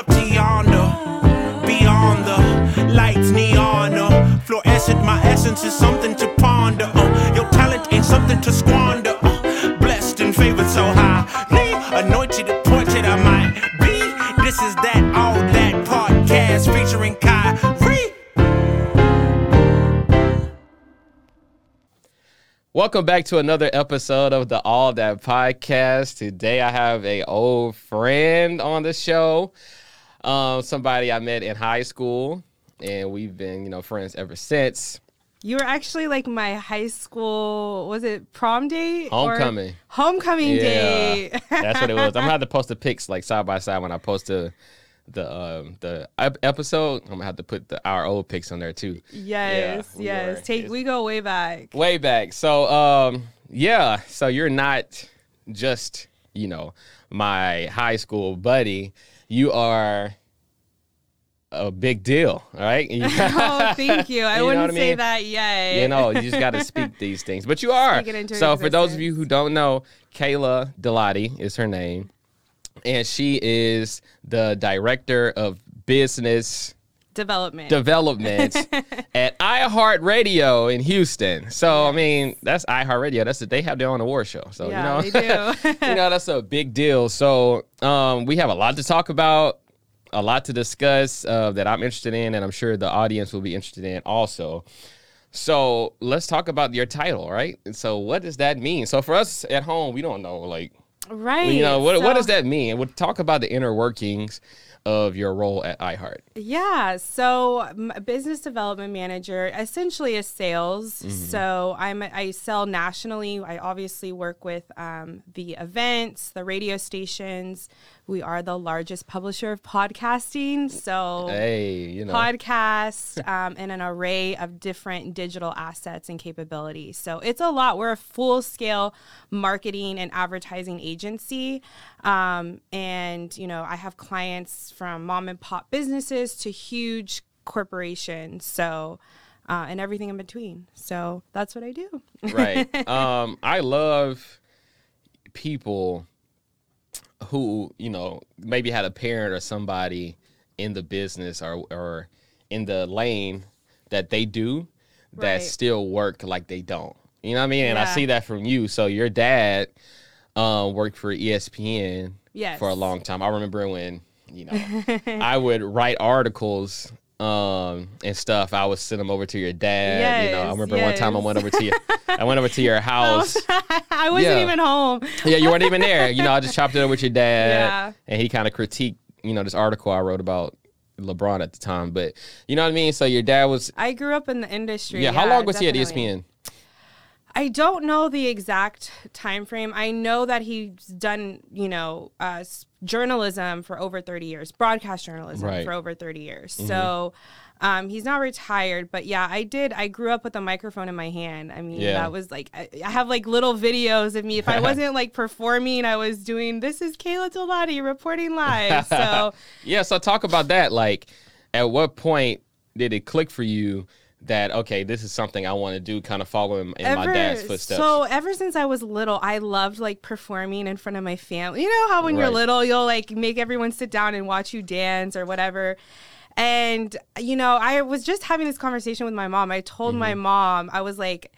up to yonder, beyond the lights neon. Uh, fluorescent, my essence is something to ponder. Uh, your talent ain't something to squander. Uh, blessed and favored so highly, anointed, appointed I might be. This is that all that podcast featuring Kyrie. Welcome back to another episode of the All That Podcast. Today I have a old friend on the show, um, somebody I met in high school, and we've been, you know, friends ever since. You were actually like my high school, was it prom date? or- Homecoming. homecoming date. that's what it was. I'm gonna have to post the pics like side by side when I post the the um, the episode. I'm gonna have to put the our old pics on there too. yes, we yes. were. Take we go way back. way back. So um yeah, so you're not just, you know, my high school buddy. You are a big deal, all right? oh, thank you. I You wouldn't what I say mean? that yet. you know, you just got to speak these things. But you are. Speak it into So for those of you who don't know, Kayla Delati is her name. And she is the director of business Development. development at iHeartRadio in Houston. So I mean, that's iHeartRadio. That's they have their own award show. So Yeah, you they know, do. you know that's a big deal. So um, we have a lot to talk about, a lot to discuss uh, that I'm interested in, and I'm sure the audience will be interested in also. So let's talk about your title, right? And so what does that mean? So for us at home, we don't know like right. you know what what does that mean? We'll talk about the inner workings of your role at iHeart. Yeah, so business development manager, essentially is sales. Mm-hmm. So I'm I sell nationally. I obviously work with um, the events, the radio stations. We are the largest publisher of podcasting. So Hey, you know. podcast um, and an array of different digital assets and capabilities. So it's a lot. We're a full scale marketing and advertising agency. Um, and, you know, I have clients from mom and pop businesses to huge corporations. So, uh, and everything in between. So that's what I do. right. Um, I love people who you know maybe had a parent or somebody in the business or or in the lane that they do that Right. still work like they don't. You know what I mean? And I see that from you. So your dad um, worked for ESPN Yes. for a long time. I remember when you know I would write articles um and stuff. I would send them over to your dad. you know, I Yes, remember one time I went over to your I went over to your house. I wasn't Yeah. even home. yeah, you weren't even there. You know, I just chopped it up with your dad, Yeah. and he kind of critiqued, you know, this article I wrote about LeBron at the time. But you know what I mean. So your dad was, I grew up in the industry. yeah. How long was definitely. he at ESPN? I don't know the exact time frame. I know that he's done, you know, uh, journalism for over 30 years, broadcast journalism Right. for over 30 years. So um, he's not retired, but yeah, I did. I grew up with a microphone in my hand. I mean, Yeah. that was like, I, I have like little videos of me. If I wasn't like performing, I was doing, this is Kayla Delati reporting live. So Yeah. So talk about that. Like, at what point did it click for you that okay, this is something I want to do? Kind of follow in, in my dad's footsteps. So ever since I was little, I loved like performing in front of my family. You know how when you're little, you'll like make everyone sit down and watch you dance or whatever. And you know, I was just having this conversation with my mom. I told my Mm-hmm. mom, I was like,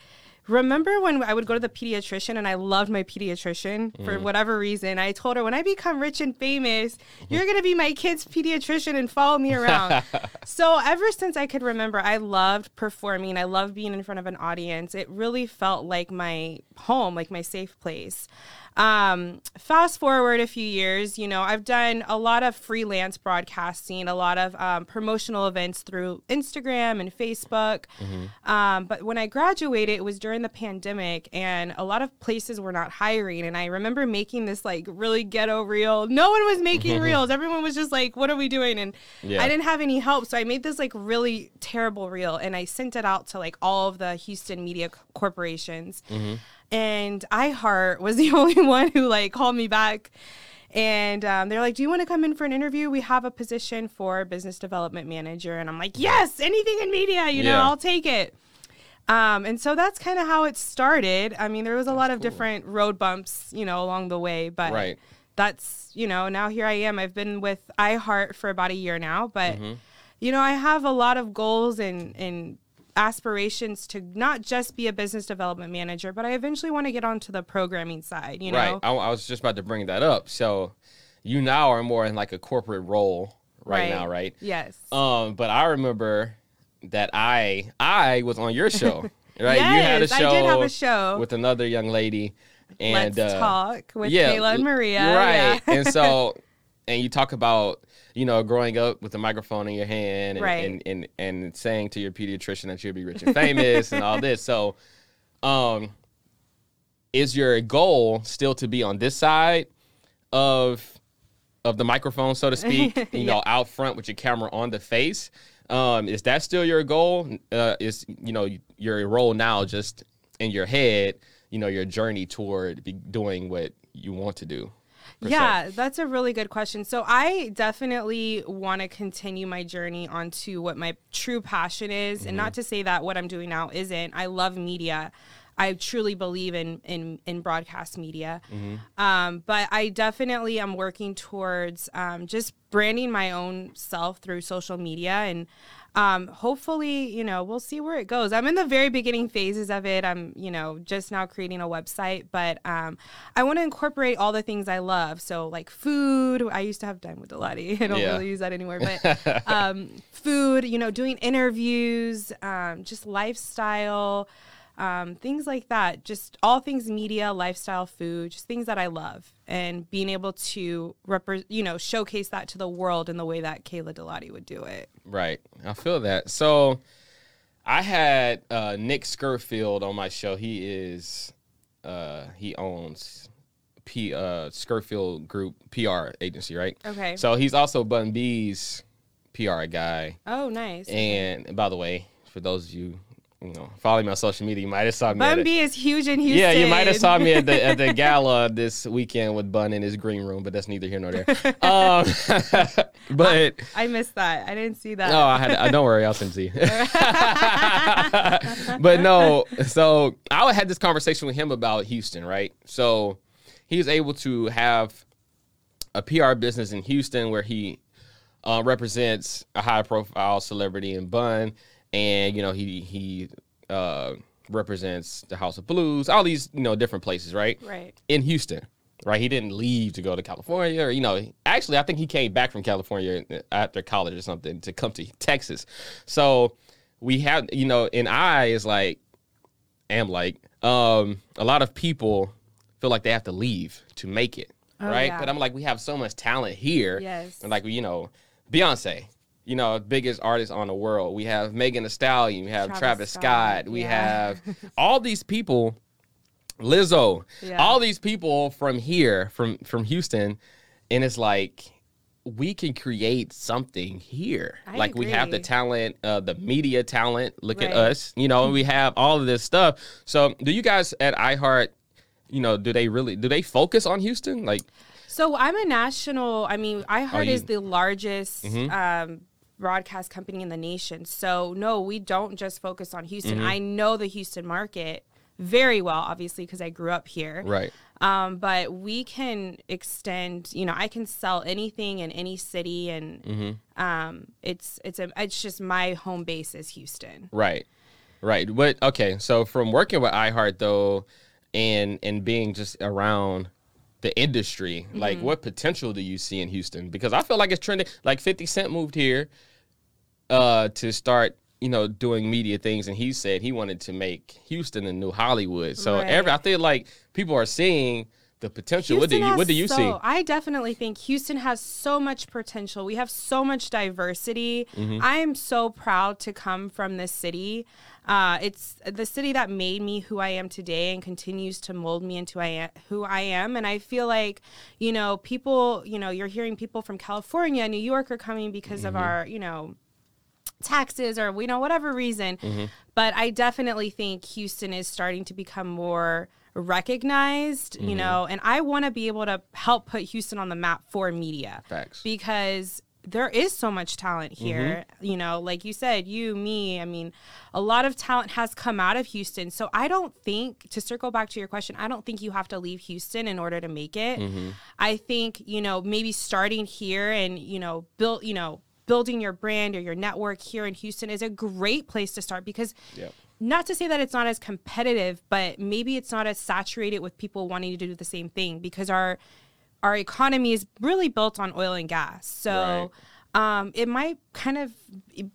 Remember when I would go to the pediatrician and I loved my pediatrician for Mm. whatever reason? I told her, when I become rich and famous, you're going to be my kid's pediatrician and follow me around. so, ever since I could remember, I loved performing. I loved being in front of an audience. It really felt like my home, like my safe place. Um, fast forward a few years, you know, I've done a lot of freelance broadcasting, a lot of um, promotional events through Instagram and Facebook. Um, but when I graduated, it was during the pandemic, and a lot of places were not hiring. And I remember making this like really ghetto reel. No one was making reels. Everyone was just like, "What are we doing?" And Yeah. I didn't have any help, so I made this like really terrible reel, and I sent it out to like all of the Houston media c- corporations. And iHeart was the only one who like called me back. And um, they're like, "Do you want to come in for an interview? We have a position for business development manager." And I'm like, "Yes, anything in media, you know, I'll take it." Um, and so that's kind of how it started. I mean, there was a lot of different road bumps, you know, along the way, but Right. that's you know now here I am. I've been with iHeart for about a year now, but you know I have a lot of goals and and aspirations to not just be a business development manager, but I eventually want to get onto the programming side. You know, Right. I, I was just about to bring that up. So you now are more in like a corporate role right, now, right? Yes. Um, but I remember that I I was on your show, right? you had a Yes, I show. did have a show. with another young lady, and Let's uh, talk with yeah, Kayla and Maria. right? Yeah. and so, and you talk about you know growing up with a microphone in your hand, and Right. and, and and saying to your pediatrician that you'll be rich and famous and all this. So, um, is your goal still to be on this side of of the microphone, so to speak? You know, out front with your camera on the face. Um, is that still your goal? Uh, is you know your role now just in your head? You know, your journey toward be doing what you want to do. per se? Yeah, that's a really good question. So I definitely want to continue my journey onto what my true passion is, and Mm-hmm. not to say that what I'm doing now isn't. I love media. I truly believe in in, in broadcast media, Mm-hmm. um, but I definitely am working towards um, just branding my own self through social media and. Um, hopefully, you know, we'll see where it goes. I'm in the very beginning phases of it. I'm, you know, just now creating a website, but um, I want to incorporate all the things I love. So, like food. I used to have time with Delati. I don't Yeah. really use that anymore, but um, food. You know, doing interviews, um, just lifestyle, um, things like that. Just all things media, lifestyle, food, just things that I love, and being able to repre- you know, showcase that to the world in the way that Kayla Delati would do it. Right. I feel that. So I had uh, Nick Skirfield on my show. He is uh, he owns P uh, Skirfield Group PR agency, right? Okay. So he's also Bun B's PR guy. Oh, nice. And by the way, for those of you you know following me on social media, you might have saw me. Bun a- is huge in Houston. yeah, you might have saw me at the at the gala this weekend with Bun in his green room, but that's neither here nor there. Um, but I missed that. I didn't see that. no, I had. I don't worry, I'll send you. but no, so I had this conversation with him about Houston, right? So he was able to have a PR business in Houston where he uh, represents a high profile celebrity in Bun, and you know he he uh, represents the House of Blues, all these you know different places, right? Right. In Houston, right? He didn't leave to go to California, or you know, actually, I think he came back from California after college or something to come to Texas. So we have, you know, and I is like, am like, um, a lot of people feel like they have to leave to make it, right? yeah. But I'm like, we have so much talent here, Yes. and like, you know, Beyonce. You know, biggest artist on the world. We have Megan Thee Stallion. We have Travis, Travis Scott. Scott, We yeah. have all these people Lizzo, Yeah. all these people from here, from from Houston, and it's like we can create something here. I like we have the talent, uh, the media talent. Look at us, you know. We have all of this stuff. So, do you guys at iHeart, you know, do they really do they focus on Houston? Like, So I'm a national. I mean, iHeart you- is the largest Mm-hmm. um, broadcast company in the nation. So no, we don't just focus on Houston. Mm-hmm. I know the Houston market very well, obviously, because I grew up here. right? Um, but we can extend. You know, I can sell anything in any city, and Mm-hmm. um, it's it's a it's just my home base is Houston. Right. Right. But okay, so from working with iHeart though and and being just around the industry, like Mm-hmm. what potential do you see in Houston? Because I feel like it's trending like 50 Cent moved here uh to start, you know, doing media things and he said he wanted to make Houston a new Hollywood. So Right. every I feel like people are seeing the potential. what do you what do you so, see? I definitely think Houston has so much potential. We have so much diversity. Mm-hmm. I am so proud to come from this city. Uh, it's the city that made me who I am today and continues to mold me into I am, who I am. And I feel like, you know, people, you know, you're hearing people from California, New York are coming because Mm-hmm. of our, you know, taxes or you know whatever reason Mm-hmm. but i definitely think houston is starting to become more recognized Mm-hmm. you know and i want to be able to help put houston on the map for media Facts. because there is so much talent here. You know, like you said, you, me, I mean, a lot of talent has come out of Houston. So I don't think, to circle back to your question, I don't think you have to leave Houston in order to make it. I think, you know, maybe starting here and, you know, build, you know, building your brand or your network here in Houston is a great place to start because not to say that it's not as competitive, but maybe it's not as saturated with people wanting to do the same thing because our our economy is really built on oil and gas. So um, it might kind of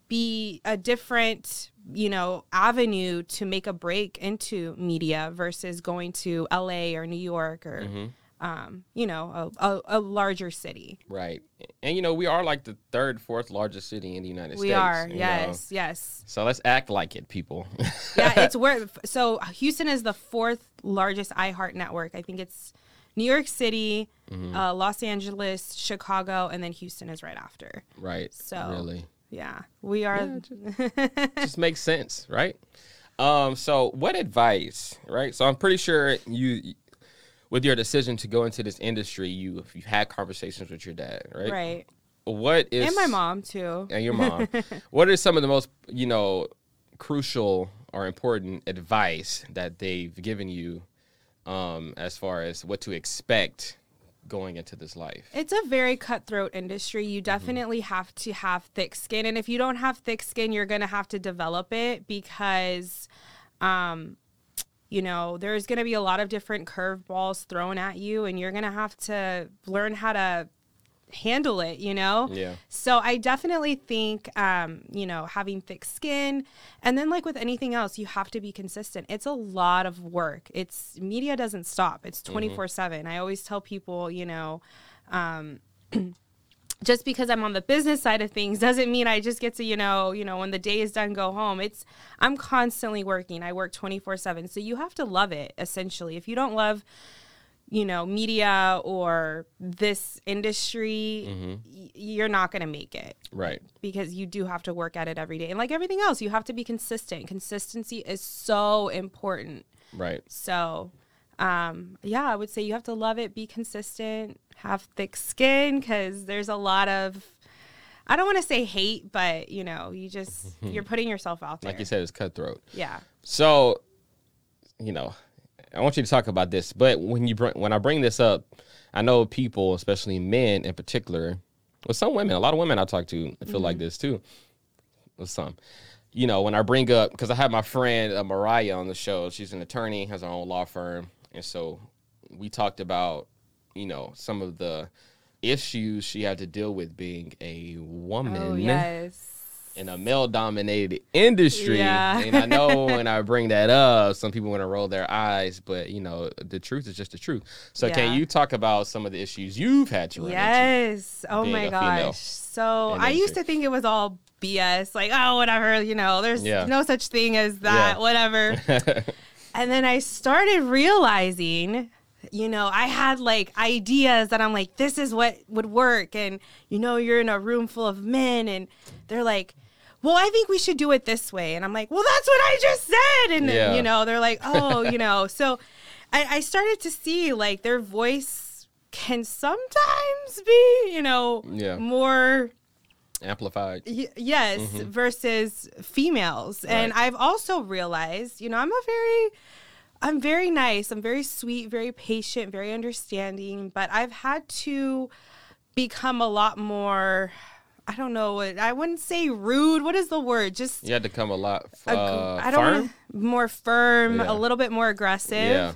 be a different, you know, avenue to make a break into media versus going to LA or New York or, Mm-hmm. Um, you know, a, a, a larger city. Right. And you know, we are like the third, fourth largest city in the United We States. We are, you know. yes, yes. So let's act like it, people. yeah, it's where so Houston is the fourth largest iHeart network. I think it's New York City, Mm-hmm. uh, Los Angeles, Chicago, and then Houston is right after. right. So really. yeah, we are. just makes sense, right? Um, so what advice, right? So I'm pretty sure you with your decision to go into this industry, you you had conversations with your dad, right? right, What is and my mom too. and your mom. what are some of the most, you know, crucial or important advice that they've given you um, as far as what to expect going into this life? It's a very cutthroat industry. You definitely have to have thick skin. And if you don't have thick skin, you're going to have to develop it because, um, you know, there's going to be a lot of different curveballs thrown at you, and you're going to have to learn how to handle it, you know? Yeah. So I definitely think, um, you know, having thick skin, and then like with anything else, you have to be consistent. It's a lot of work. It's media doesn't stop. It's twenty four seven. I always tell people, you know, um, just because I'm on the business side of things doesn't mean I just get to, you know, you know, when the day is done, go home. It's I'm constantly working. I work 24/7. So you have to love it essentially. If you don't love you know, media or this industry, y- you're not going to make it Right. because you do have to work at it every day. And like everything else, you have to be consistent. Consistency is so important. Right. So, um, yeah, I would say you have to love it, be consistent, have thick skin because there's a lot of, I don't want to say hate, but you know, you just, you're putting yourself out there. Like you said, it's cutthroat. Yeah. So, you know, I want you to talk about this, but when you bring, when I bring this up, I know people, especially men in particular, with some women, a lot of women I talk to feel like this too. With some, you know, when I bring up because I have my friend uh, Mariah on the show. She's an attorney, has her own law firm, and so we talked about, you know, some of the issues she had to deal with being a woman Oh, yes. in a male dominated industry. Yeah. And I know when I bring that up, some people want to roll their eyes, but you know, the truth is just the truth. So Yeah. can you talk about some of the issues you've had to run into? Yes. Oh my gosh. So I used to think it was all BS, like, oh, whatever, you know, there's Yeah. no such thing as that, Yeah. whatever. and then I started realizing, you know, I had like ideas that I'm like, this is what would work. And, you know, you're in a room full of men and they're like, well, I think we should do it this way. And I'm like, well, that's what I just said. And, Yeah. you know, they're like, oh, you know, so I, I started to see like their voice can sometimes be, you know, Yeah. more Amplified. Y- yes, mm-hmm. versus females. And I've also realized, you know, I'm a very I'm very nice. I'm very sweet, very patient, very understanding, but I've had to become a lot more I don't know what I wouldn't say rude. What is the word? Just You had to come a lot uh, ag- I don't firm. more firm, Yeah. a little bit more aggressive Yeah.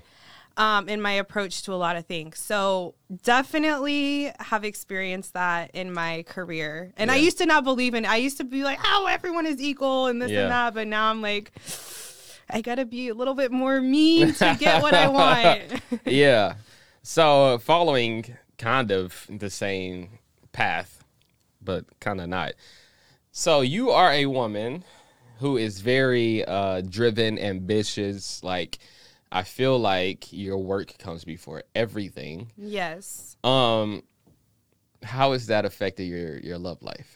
um, in my approach to a lot of things. So definitely have experienced that in my career. And I used to not believe in. I used to be like, oh, everyone is equal and this Yeah. and that. But now I'm like, I gotta be a little bit more mean to get what I want. yeah. So following kind of the same path, but kind of not. So you are a woman who is very uh, driven, ambitious. Like I feel like your work comes before everything. yes. Um, how has that affected your your love life?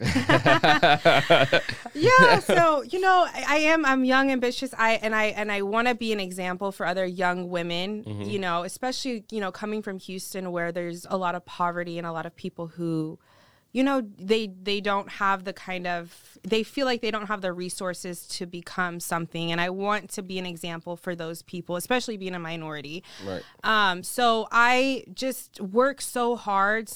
yeah so you know I, I am i'm young ambitious i and i and i want to be an example for other young women Mm-hmm. you know especially you know coming from houston where there's a lot of poverty and a lot of people who you know they they don't have the kind of they feel like they don't have the resources to become something and i want to be an example for those people especially being a minority Right. um so i just work so hard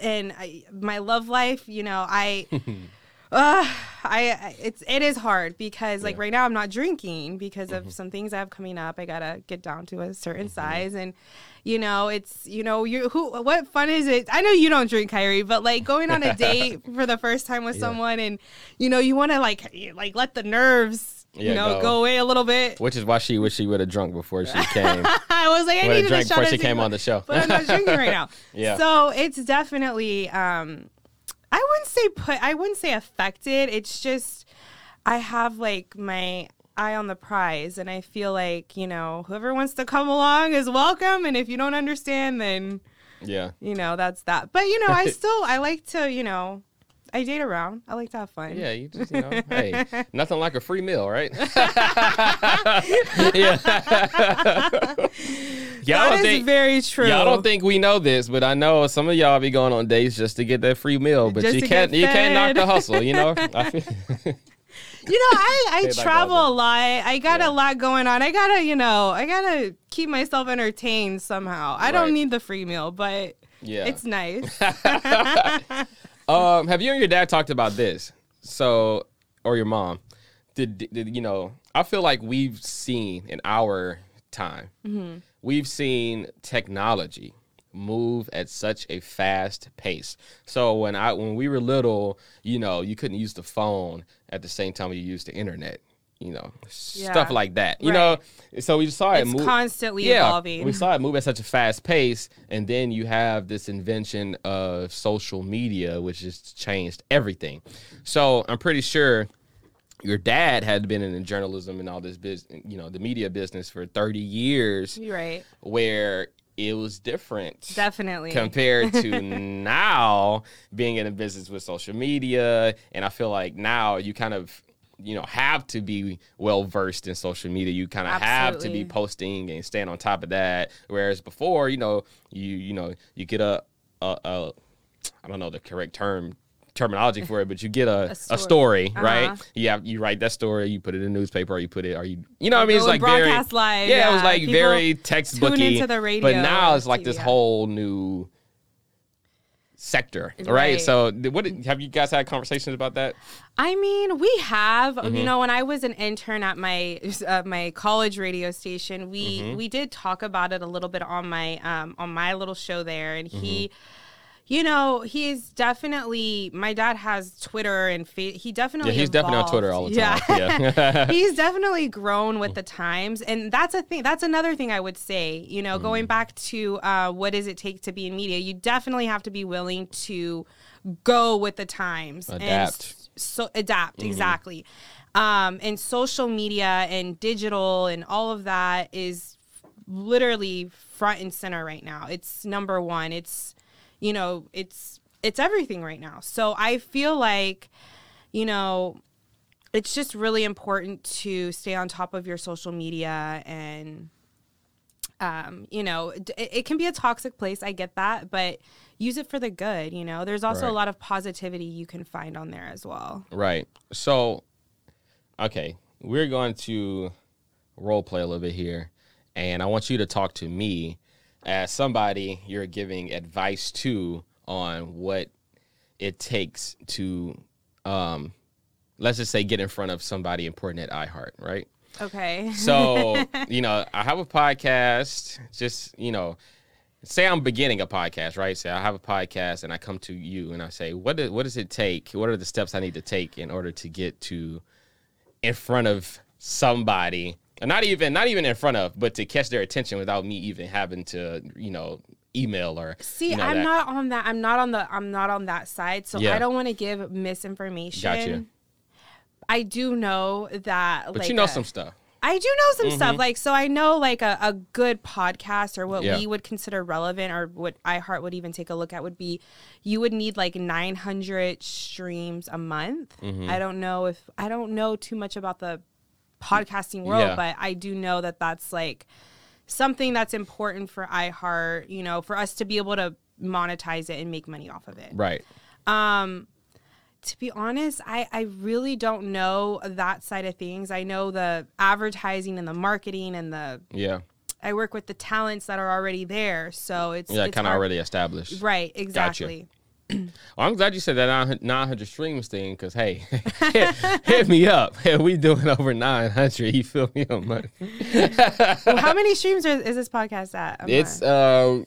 and I, my love life you know i uh, I it's it is hard because like Yeah. right now I'm not drinking because Mm-hmm. of some things I have coming up. I gotta get down to a certain size, and you know it's you know you who what fun is it? I know you don't drink, Kyrie, but like going on a date for the first time with Yeah. someone, and you know you want to like like let the nerves you know go. go. away a little bit. Which is why she wish she would have drunk before she came. I was like I needed shot before she came on the show. but I'm not drinking right now. Yeah. So it's definitely um I wouldn't say put I wouldn't say affected. It's just I have like my eye on the prize and I feel like, you know, whoever wants to come along is welcome and if you don't understand then, yeah. you know, that's that. But you know, I still I like to, you know, I date around. I like to have fun. Yeah, you just you know, hey, nothing like a free meal, right? yeah. y'all That don't think very true. y'all don't think we know this, but I know some of y'all be going on dates just to get that free meal. But Just you can't you can't knock the hustle, you know. You know, I, I Hey, travel a lot. I got Yeah. a lot going on. I gotta, you know, I gotta keep myself entertained somehow. I Right. don't need the free meal, but yeah. it's nice. Um, have you and your dad talked about this? So, or your mom? Did, did you know? I feel like we've seen in our time, we've seen technology move at such a fast pace. So when I when we were little, you know, you couldn't use the phone at the same time you used the internet. You know, stuff like that. You know, so we saw it it's move constantly yeah, evolving. We saw it move at such a fast pace, and then you have this invention of social media, which has changed everything. So I'm pretty sure your dad had been in journalism and all this business, you know, the media business for 30 years, right. where it was different Definitely. compared to now being in a business with social media and i feel like now you kind of you know have to be well versed in social media you kind of have to be posting and staying on top of that whereas before you know you you know you get a a, a i don't know the correct term terminology for it but you get a, a story, story. right Uh-huh. you have you write that story you put it in the newspaper or you put it or you you know what i mean it's like very live, yeah, it was yeah. like very textbooky into the but now it's like this TV, yeah. whole new sector, right? Right. So, what have you guys had conversations about that? I mean, we have. Mm-hmm. You know, when I was an intern at my uh, my college radio station, we Mm-hmm. we did talk about it a little bit on my um on my little show there, and he. You know, he's definitely. My dad has Twitter and fa- he definitely. Yeah, he's definitely on. Twitter all the time. Yeah. he's definitely grown with the times and that's a thing that's another thing i would say you know Mm. going back to uh, what does it take to be in media you definitely have to be willing to go with the times and Adapt. s- so adapt Mm-hmm. exactly um, and social media and digital and all of that is literally front and center right now it's number one it's you know it's it's everything right now so i feel like you know it's just really important to stay on top of your social media and um, you know it, it can be a toxic place i get that but use it for the good you know there's also Right. a lot of positivity you can find on there as well right. So, okay, we're going to role play a little bit here, and I want you to talk to me as somebody you're giving advice to on what it takes to, um, let's just say, get in front of somebody important at iHeart, right? okay So, you know, I have a podcast, just, you know, say I'm beginning a podcast, right? Say I have a podcast and I come to you and I say, what, do, what does it take? What are the steps I need to take in order to get to in front of somebody? Not even not even in front of, but to catch their attention without me even having to, you know, email or see you know, i'm that. not on that i'm not on the i'm not on that side so Yeah. i don't want to give misinformation Gotcha. i do know that But like you know a- some stuff. I do know some stuff. Like, so I know like a, a good podcast or what Yeah. we would consider relevant or what iHeart would even take a look at would be you would need like 900 streams a month. Mm-hmm. I don't know if I don't know too much about the podcasting world, Yeah. but I do know that that's like something that's important for iHeart, you know, for us to be able to monetize it and make money off of it. Right. Um, to be honest, I, I really don't know that side of things. I know the advertising and the marketing and the Yeah. I work with the talents that are already there, so it's Yeah, kind of already established. right exactly. Well, I'm glad you said that 900 900 streams thing because, hey, hit, hit me up. Hey, we doing over 900. You feel me? on my- Well, how many streams are, is this podcast at? I'm It's not- uh,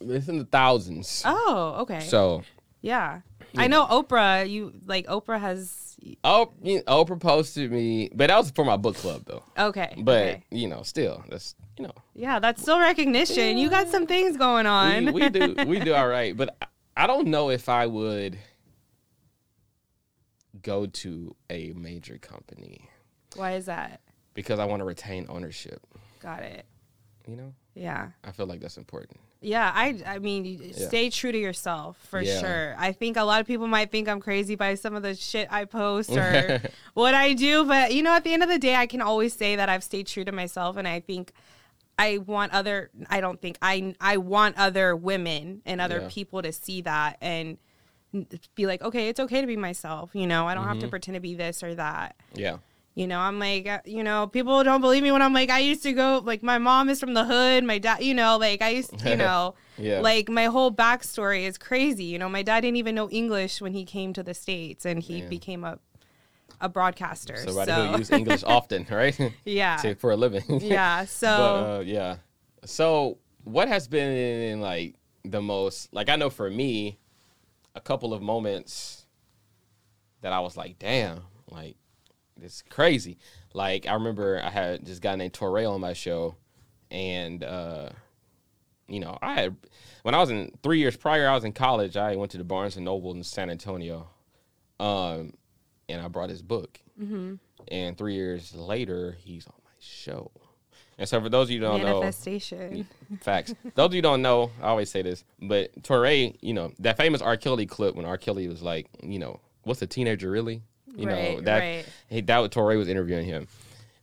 it's in the thousands. oh okay So, yeah. I know Oprah. You like Oprah has oh, you know, Oprah posted me, but that was for my book club though. okay, But okay. you know, still, that's you know, yeah, that's still recognition. You got some things going on. we, we do we do all right. But I- don't know if I would go to a major company Why is that? because I want to retain ownership. Got it. You know, Yeah. I feel like that's important. Yeah, I I mean, stay true to yourself for Yeah. sure. I think a lot of people might think I'm crazy by some of the shit I post or what I do, but you know, at the end of the day, I can always say that I've stayed true to myself, and I think I want other. I don't think I I want other women and other Yeah. people to see that and be like, okay, it's okay to be myself. You know, I don't Mm-hmm. have to pretend to be this or that. Yeah. You know, I'm like, uh, you know, people don't believe me when I'm like, I used to go, like, my mom is from the hood. My dad, you know, like, I used, you know, Yeah. like, my whole backstory is crazy. You know, my dad didn't even know English when he came to the States and he Yeah. became a, a broadcaster. Somebody so, who use English often, right? yeah. To- for a living. Yeah. So, But uh, yeah. So what has been like the most like I know for me, a couple of moments that I was like, damn, like this crazy. Like I remember I had this guy named Touré on my show, and uh, you know I had when I was in three years prior, I was in college. I went to the Barnes and Noble in San Antonio, um, and I brought his book. Mm-hmm. And three years later, he's on my show. And so for those of you who don't know, manifestation. Facts. Those of you who don't know, I always say this, but Touré, you know, that famous R. Kelly clip when R. Kelly was like, you know, what's a teenager really? You know, that right. he that was Touré was interviewing him.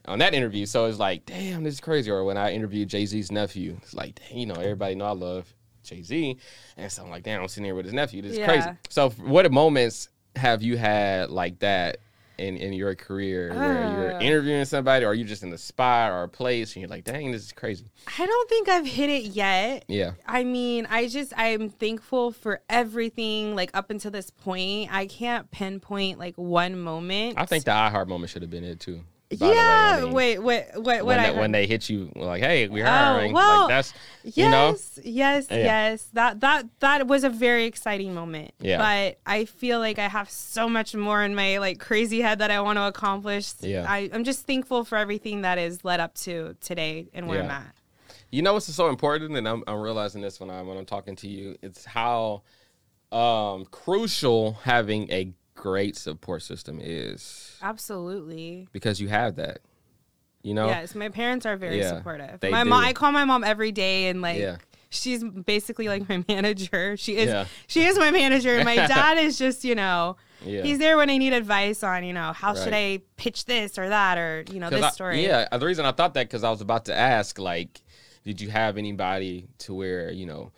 On that interview, so it's like, damn, this is crazy. Or when I interviewed Jay Z's nephew, it's like, dang, you know, everybody know I love Jay Z, and so I'm like, damn, I'm sitting here with his nephew. This is crazy. So, what a moments have you had like that in in your career where you're Uh. interviewing somebody, or you just in a spot or a place, and you're like, dang, this is crazy. I don't think I've hit it yet. Yeah. I mean, I just I'm thankful for everything like up until this point. I can't pinpoint like one moment. I think the iHeart moment should have been it too. By the way. yeah. Wait, wait, what? What when, they, when they hit you like, hey, we're hiring. Oh, well, like that's Yes, you know. yes, Yeah. yes. That that that was a very exciting moment. Yeah. But I feel like I have so much more in my like crazy head that I want to accomplish. Yeah. I, I'm just thankful for everything that is led up to today and where I'm at. You know what's so important, and I'm, I'm realizing this when I'm when I'm talking to you. It's how um, crucial having a great support system is Absolutely. because you have that. You know. Yes, my parents are very Yeah, supportive. my mom, I call my mom every day, and like Yeah. she's basically like my manager. She is, Yeah. she is my manager. My dad is just, you know, he's there when I need advice on, you know, how should I pitch this or that or you know, this I- story. yeah, uh, the reason I thought that because I was about to ask, like, did you have anybody to where you know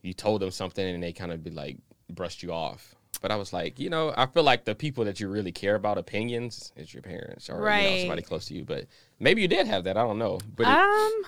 you told them something and they kind of be like brushed you off? But I was like, you know, I feel like the people that you really care about opinions is your parents or you know, Right. somebody close to you. But maybe you did have that. I don't know. But it- Um,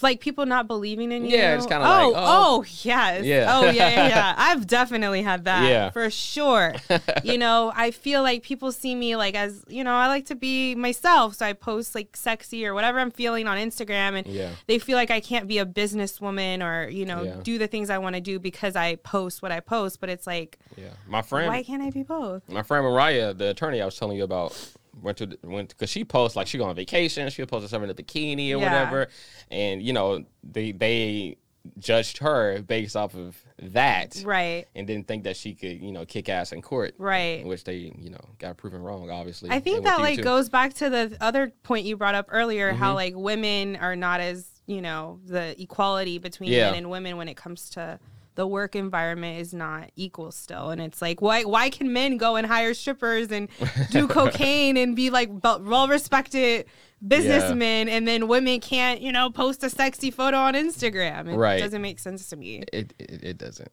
like people not believing in you. Yeah, it's kinda oh, like, oh. oh, yes, Yeah. oh yeah, yeah, yeah. I've definitely had that. Yeah. for sure. you know, I feel like people see me like as you know, I like to be myself, so I post like sexy or whatever I'm feeling on Instagram, and Yeah. they feel like I can't be a businesswoman or you know Yeah. do the things I want to do because I post what I post. But it's like, yeah, my friend, why can't I be both? my friend Mariah, the attorney I was telling you about, went to went because she posts like she go on vacation, she would post herself in a bikini or Yeah. whatever, and you know they they judged her based off of that, Right. and didn't think that she could you know kick ass in court, Right. Which they you know got proven wrong, obviously. I think and that like too. goes back to the other point you brought up earlier, how Mm-hmm. like women are not as you know the equality between Yeah. men and women when it comes to the work environment is not equal still, and it's like why why can men go and hire strippers and do cocaine and be like well respected businessmen, and then women can't you know post a sexy photo on Instagram? It Right. doesn't make sense to me. it, it it doesn't,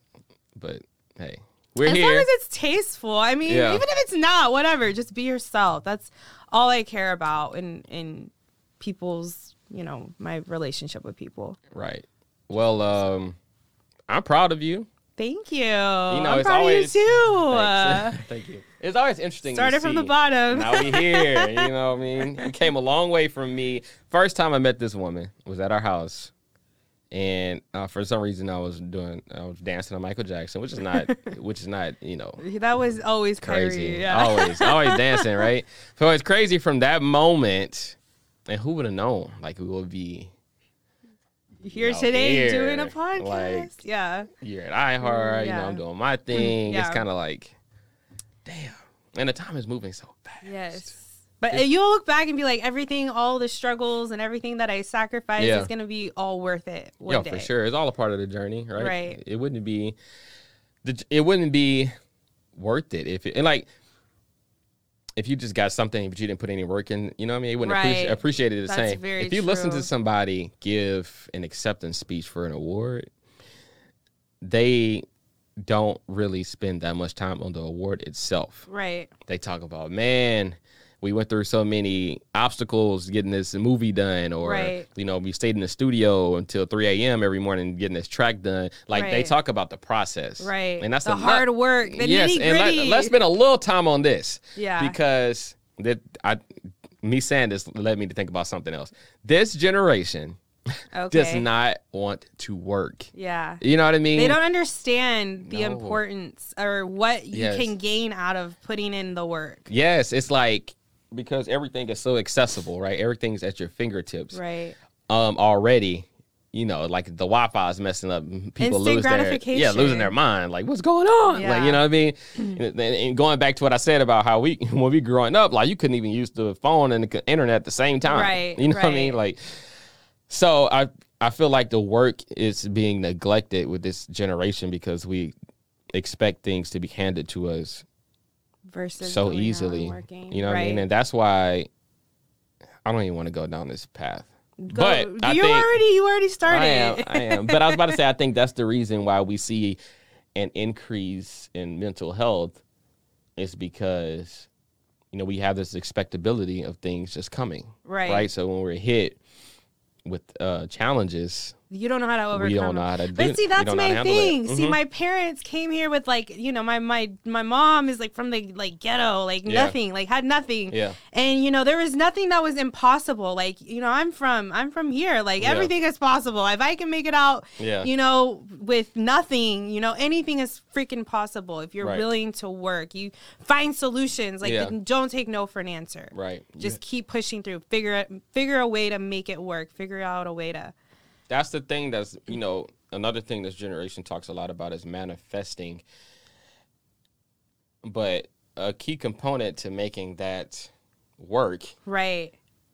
but hey, we're as here. long as it's tasteful. I mean, Yeah. even if it's not, whatever. Just be yourself. That's all I care about in in people's, you know, my relationship with people. right. Well, um, I'm proud of you. Thank you. You know, I'm it's proud always of you too. Thanks. Thank you. It's always interesting. to Started from the bottom. Now we here. You know what I mean? You came a long way from me. First time I met this woman was at our house. And uh, for some reason I was doing I was dancing on Michael Jackson, which is not which is not, you know, that was always crazy. Yeah. Always, always dancing, right? So it's crazy from that moment. And who would have known? Like we would be Here know, today here, doing a podcast. like- yeah. here at iHeart, you know, I'm doing my mm, thing. It's kind of like, damn. And the time is moving so fast. Yes. But you'll look back and be like, everything, all the struggles and everything that I sacrificed Yeah. is gonna be all worth it one Yeah, for sure. It's all a part of the journey, right? Right. It wouldn't be, the- it wouldn't be worth it if it, and like, if you just got something but you didn't put any work in, you know what I mean? You wouldn't appreci- Right. appreciate it the That's same. if you listen to somebody give an acceptance speech for an award, they don't really spend that much time on the award itself. Right. They talk about, man, we went through so many obstacles getting this movie done, or Right. you know, we stayed in the studio until 3 a.m. every morning getting this track done. Like they talk about the process, Right. And that's the hard lot- work, the yes, and let, us spend a little time on this, Yeah. because that I, me saying this led me to think about something else. This generation okay. does not want to work. Yeah. You know what I mean? They don't understand the No. importance or what you Yes. can gain out of putting in the work. Yes, it's like because everything is so accessible, right? Everything's at your fingertips. Right. um already you know like the wi-fi is messing up. People lose their yeah losing their mind. Like what's going on? Like you know what i mean? And, and going back to what i said about how we when we growing up like you couldn't even use the phone and the internet at the same time. Right, you know what i mean? like so i i feel like the work is being neglected with this generation because we expect things to be handed to us Versus so going out and easily working. you know what i mean and that's why i don't even want to go down this path Go- but I you think- already you already started. I am. I am. But I was about to say, I think that's the reason why we see an increase in mental health is because, you know, we have this expectability of things just coming. Right. Right. So when we're hit with uh, challenges, You don't know how to overcome. we don't know how to do But see, that's my how to handle it. thing. See, Mhm. my parents came here with like, you know, my my my mom is like from the like ghetto, like Yeah. nothing, like had nothing. Yeah. And you know, there was nothing that was impossible. Like, you know, I'm from I'm from here. Like Yeah. everything is possible. If I can make it out, Yeah. you know, with nothing, you know, anything is freaking possible if you're Right. willing to work. You find solutions. Like Yeah. don't take no for an answer. Right. Just keep pushing through. Figure figure a way to make it work. Figure out a way to that's the thing that's you know another thing this generation talks a lot about is manifesting but a key component to making that work Right.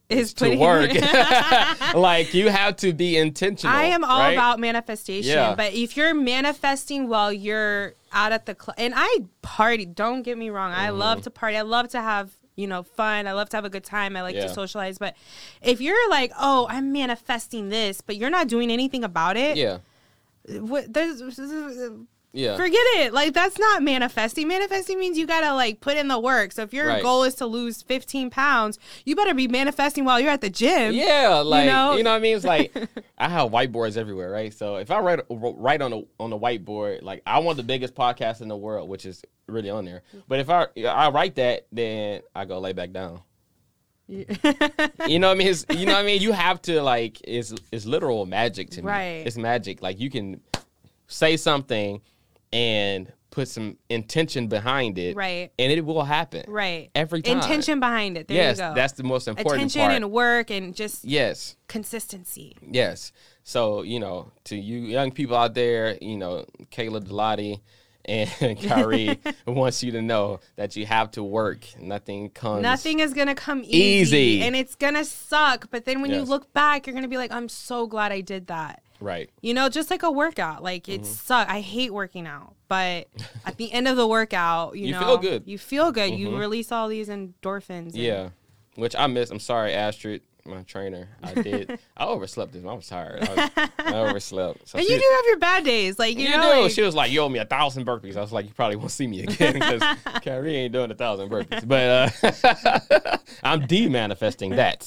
is to work like you have to be intentional I am all right? about manifestation, Yeah. but if you're manifesting while you're out at the club, and I party, don't get me wrong, I Mm-hmm. love to party. I love to have you know fun. I love to have a good time. I like Yeah. to socialize. But if you're like, oh, I'm manifesting this, but you're not doing anything about it, yeah what, there's, yeah forget it. Like that's not manifesting. Manifesting means you gotta like put in the work. So if your Right. goal is to lose 15 pounds, you better be manifesting while you're at the gym. Yeah, like you know, know? what I mean. It's like I have whiteboards everywhere, right? So if I write write on the on the whiteboard, like I want the biggest podcast in the world, which is really on there. But if I I write that, then I go lay back down. You know what I mean? It's, you know what I mean? You have to like it's it's literal magic to me. Right. It's magic. Like you can say something and put some intention behind it, Right. And it will happen, Right. Every time. Intention behind it. There yes, you go. that's the most important attention part. and work and just yes. consistency. Yes. So, you know, to you young people out there, you know, Kayla Delati and Kyrie wants you to know that you have to work. Nothing comes. Nothing is gonna come easy, Easy. and it's gonna suck. But then when you look back, you're gonna be like, "I'm so glad I did that." Right. You know, just like a workout. Like it Mm-hmm. suck. I hate working out, but at the end of the workout, you, You know, feel good. You feel good. You Mhm. release all these endorphins. and- Yeah. Which I miss. I'm sorry, Astrid. My trainer. I did. I overslept this. I was tired. I, was, I overslept. So and you do have your bad days, like you, You know. like- She was like, "You owe me a thousand burpees." I was like, "You probably won't see me again because Kyrie ain't doing a thousand burpees." But uh, I'm de-manifesting that.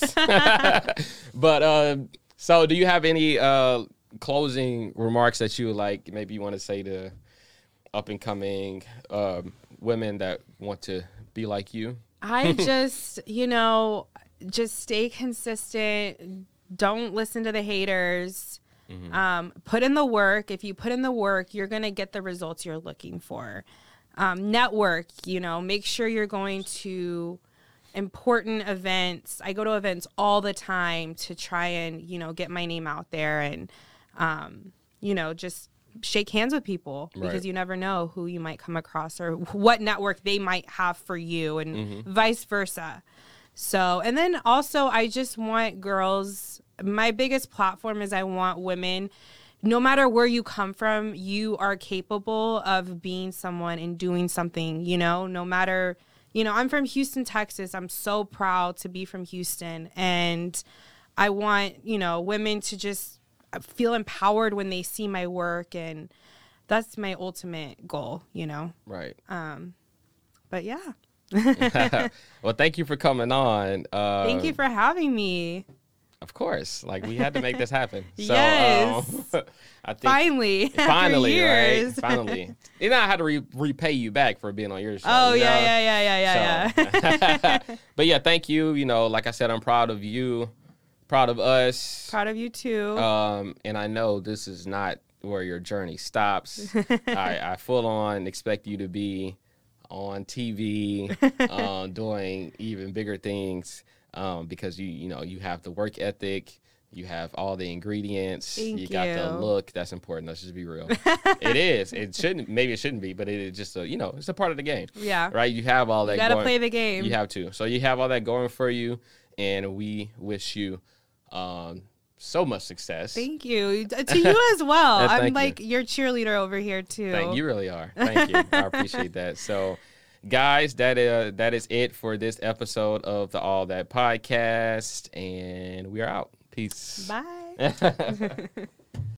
but uh, so, do you have any uh, closing remarks that you would like? Maybe you want to say to up and coming um, women that want to be like you. I just, you know, just stay consistent. Don't listen to the haters. Um, put in the work. If you put in the work, you're going to get the results you're looking for. Um, network, you know, make sure you're going to important events. I go to events all the time to try and, you know, get my name out there and, um, you know, just shake hands with people because Right. you never know who you might come across or what network they might have for you and vice versa. So, and then also, I just want girls, my biggest platform is I want women, no matter where you come from, you are capable of being someone and doing something, you know, no matter, you know, I'm from Houston, Texas. I'm so proud to be from Houston. And I want, you know, women to just feel empowered when they see my work. And that's my ultimate goal, you know. Right. Um, but yeah, well, thank you for coming on. Uh, thank you for having me. Of course, like we had to make this happen. So, Yes. um, I think Finally, finally, right? years. Finally, you know I had to re- repay you back for being on your show. Oh yeah, know? yeah, yeah, yeah, yeah, yeah. But yeah, thank you. You know, like I said, I'm proud of you, proud of us, Proud of you too. um, and I know this is not where your journey stops. I, I full on expect you to be on TV, um, doing even bigger things, um, because you you know you have the work ethic. You have all the ingredients. Thank you got the look. That's important. Let's just be real. it is. It shouldn't. Maybe it shouldn't be, but it is just a. You know, it's a part of the game. Yeah. Right. You have all that. you gotta going- play the game. you have to. So you have all that going for you, and we wish you um, so much success. Thank you to you as well. I'm you. like your cheerleader over here too. Thank you really are. Thank you. I appreciate that. So, guys, that uh, that is it for this episode of the All That podcast, and we are out. Peace. Bye.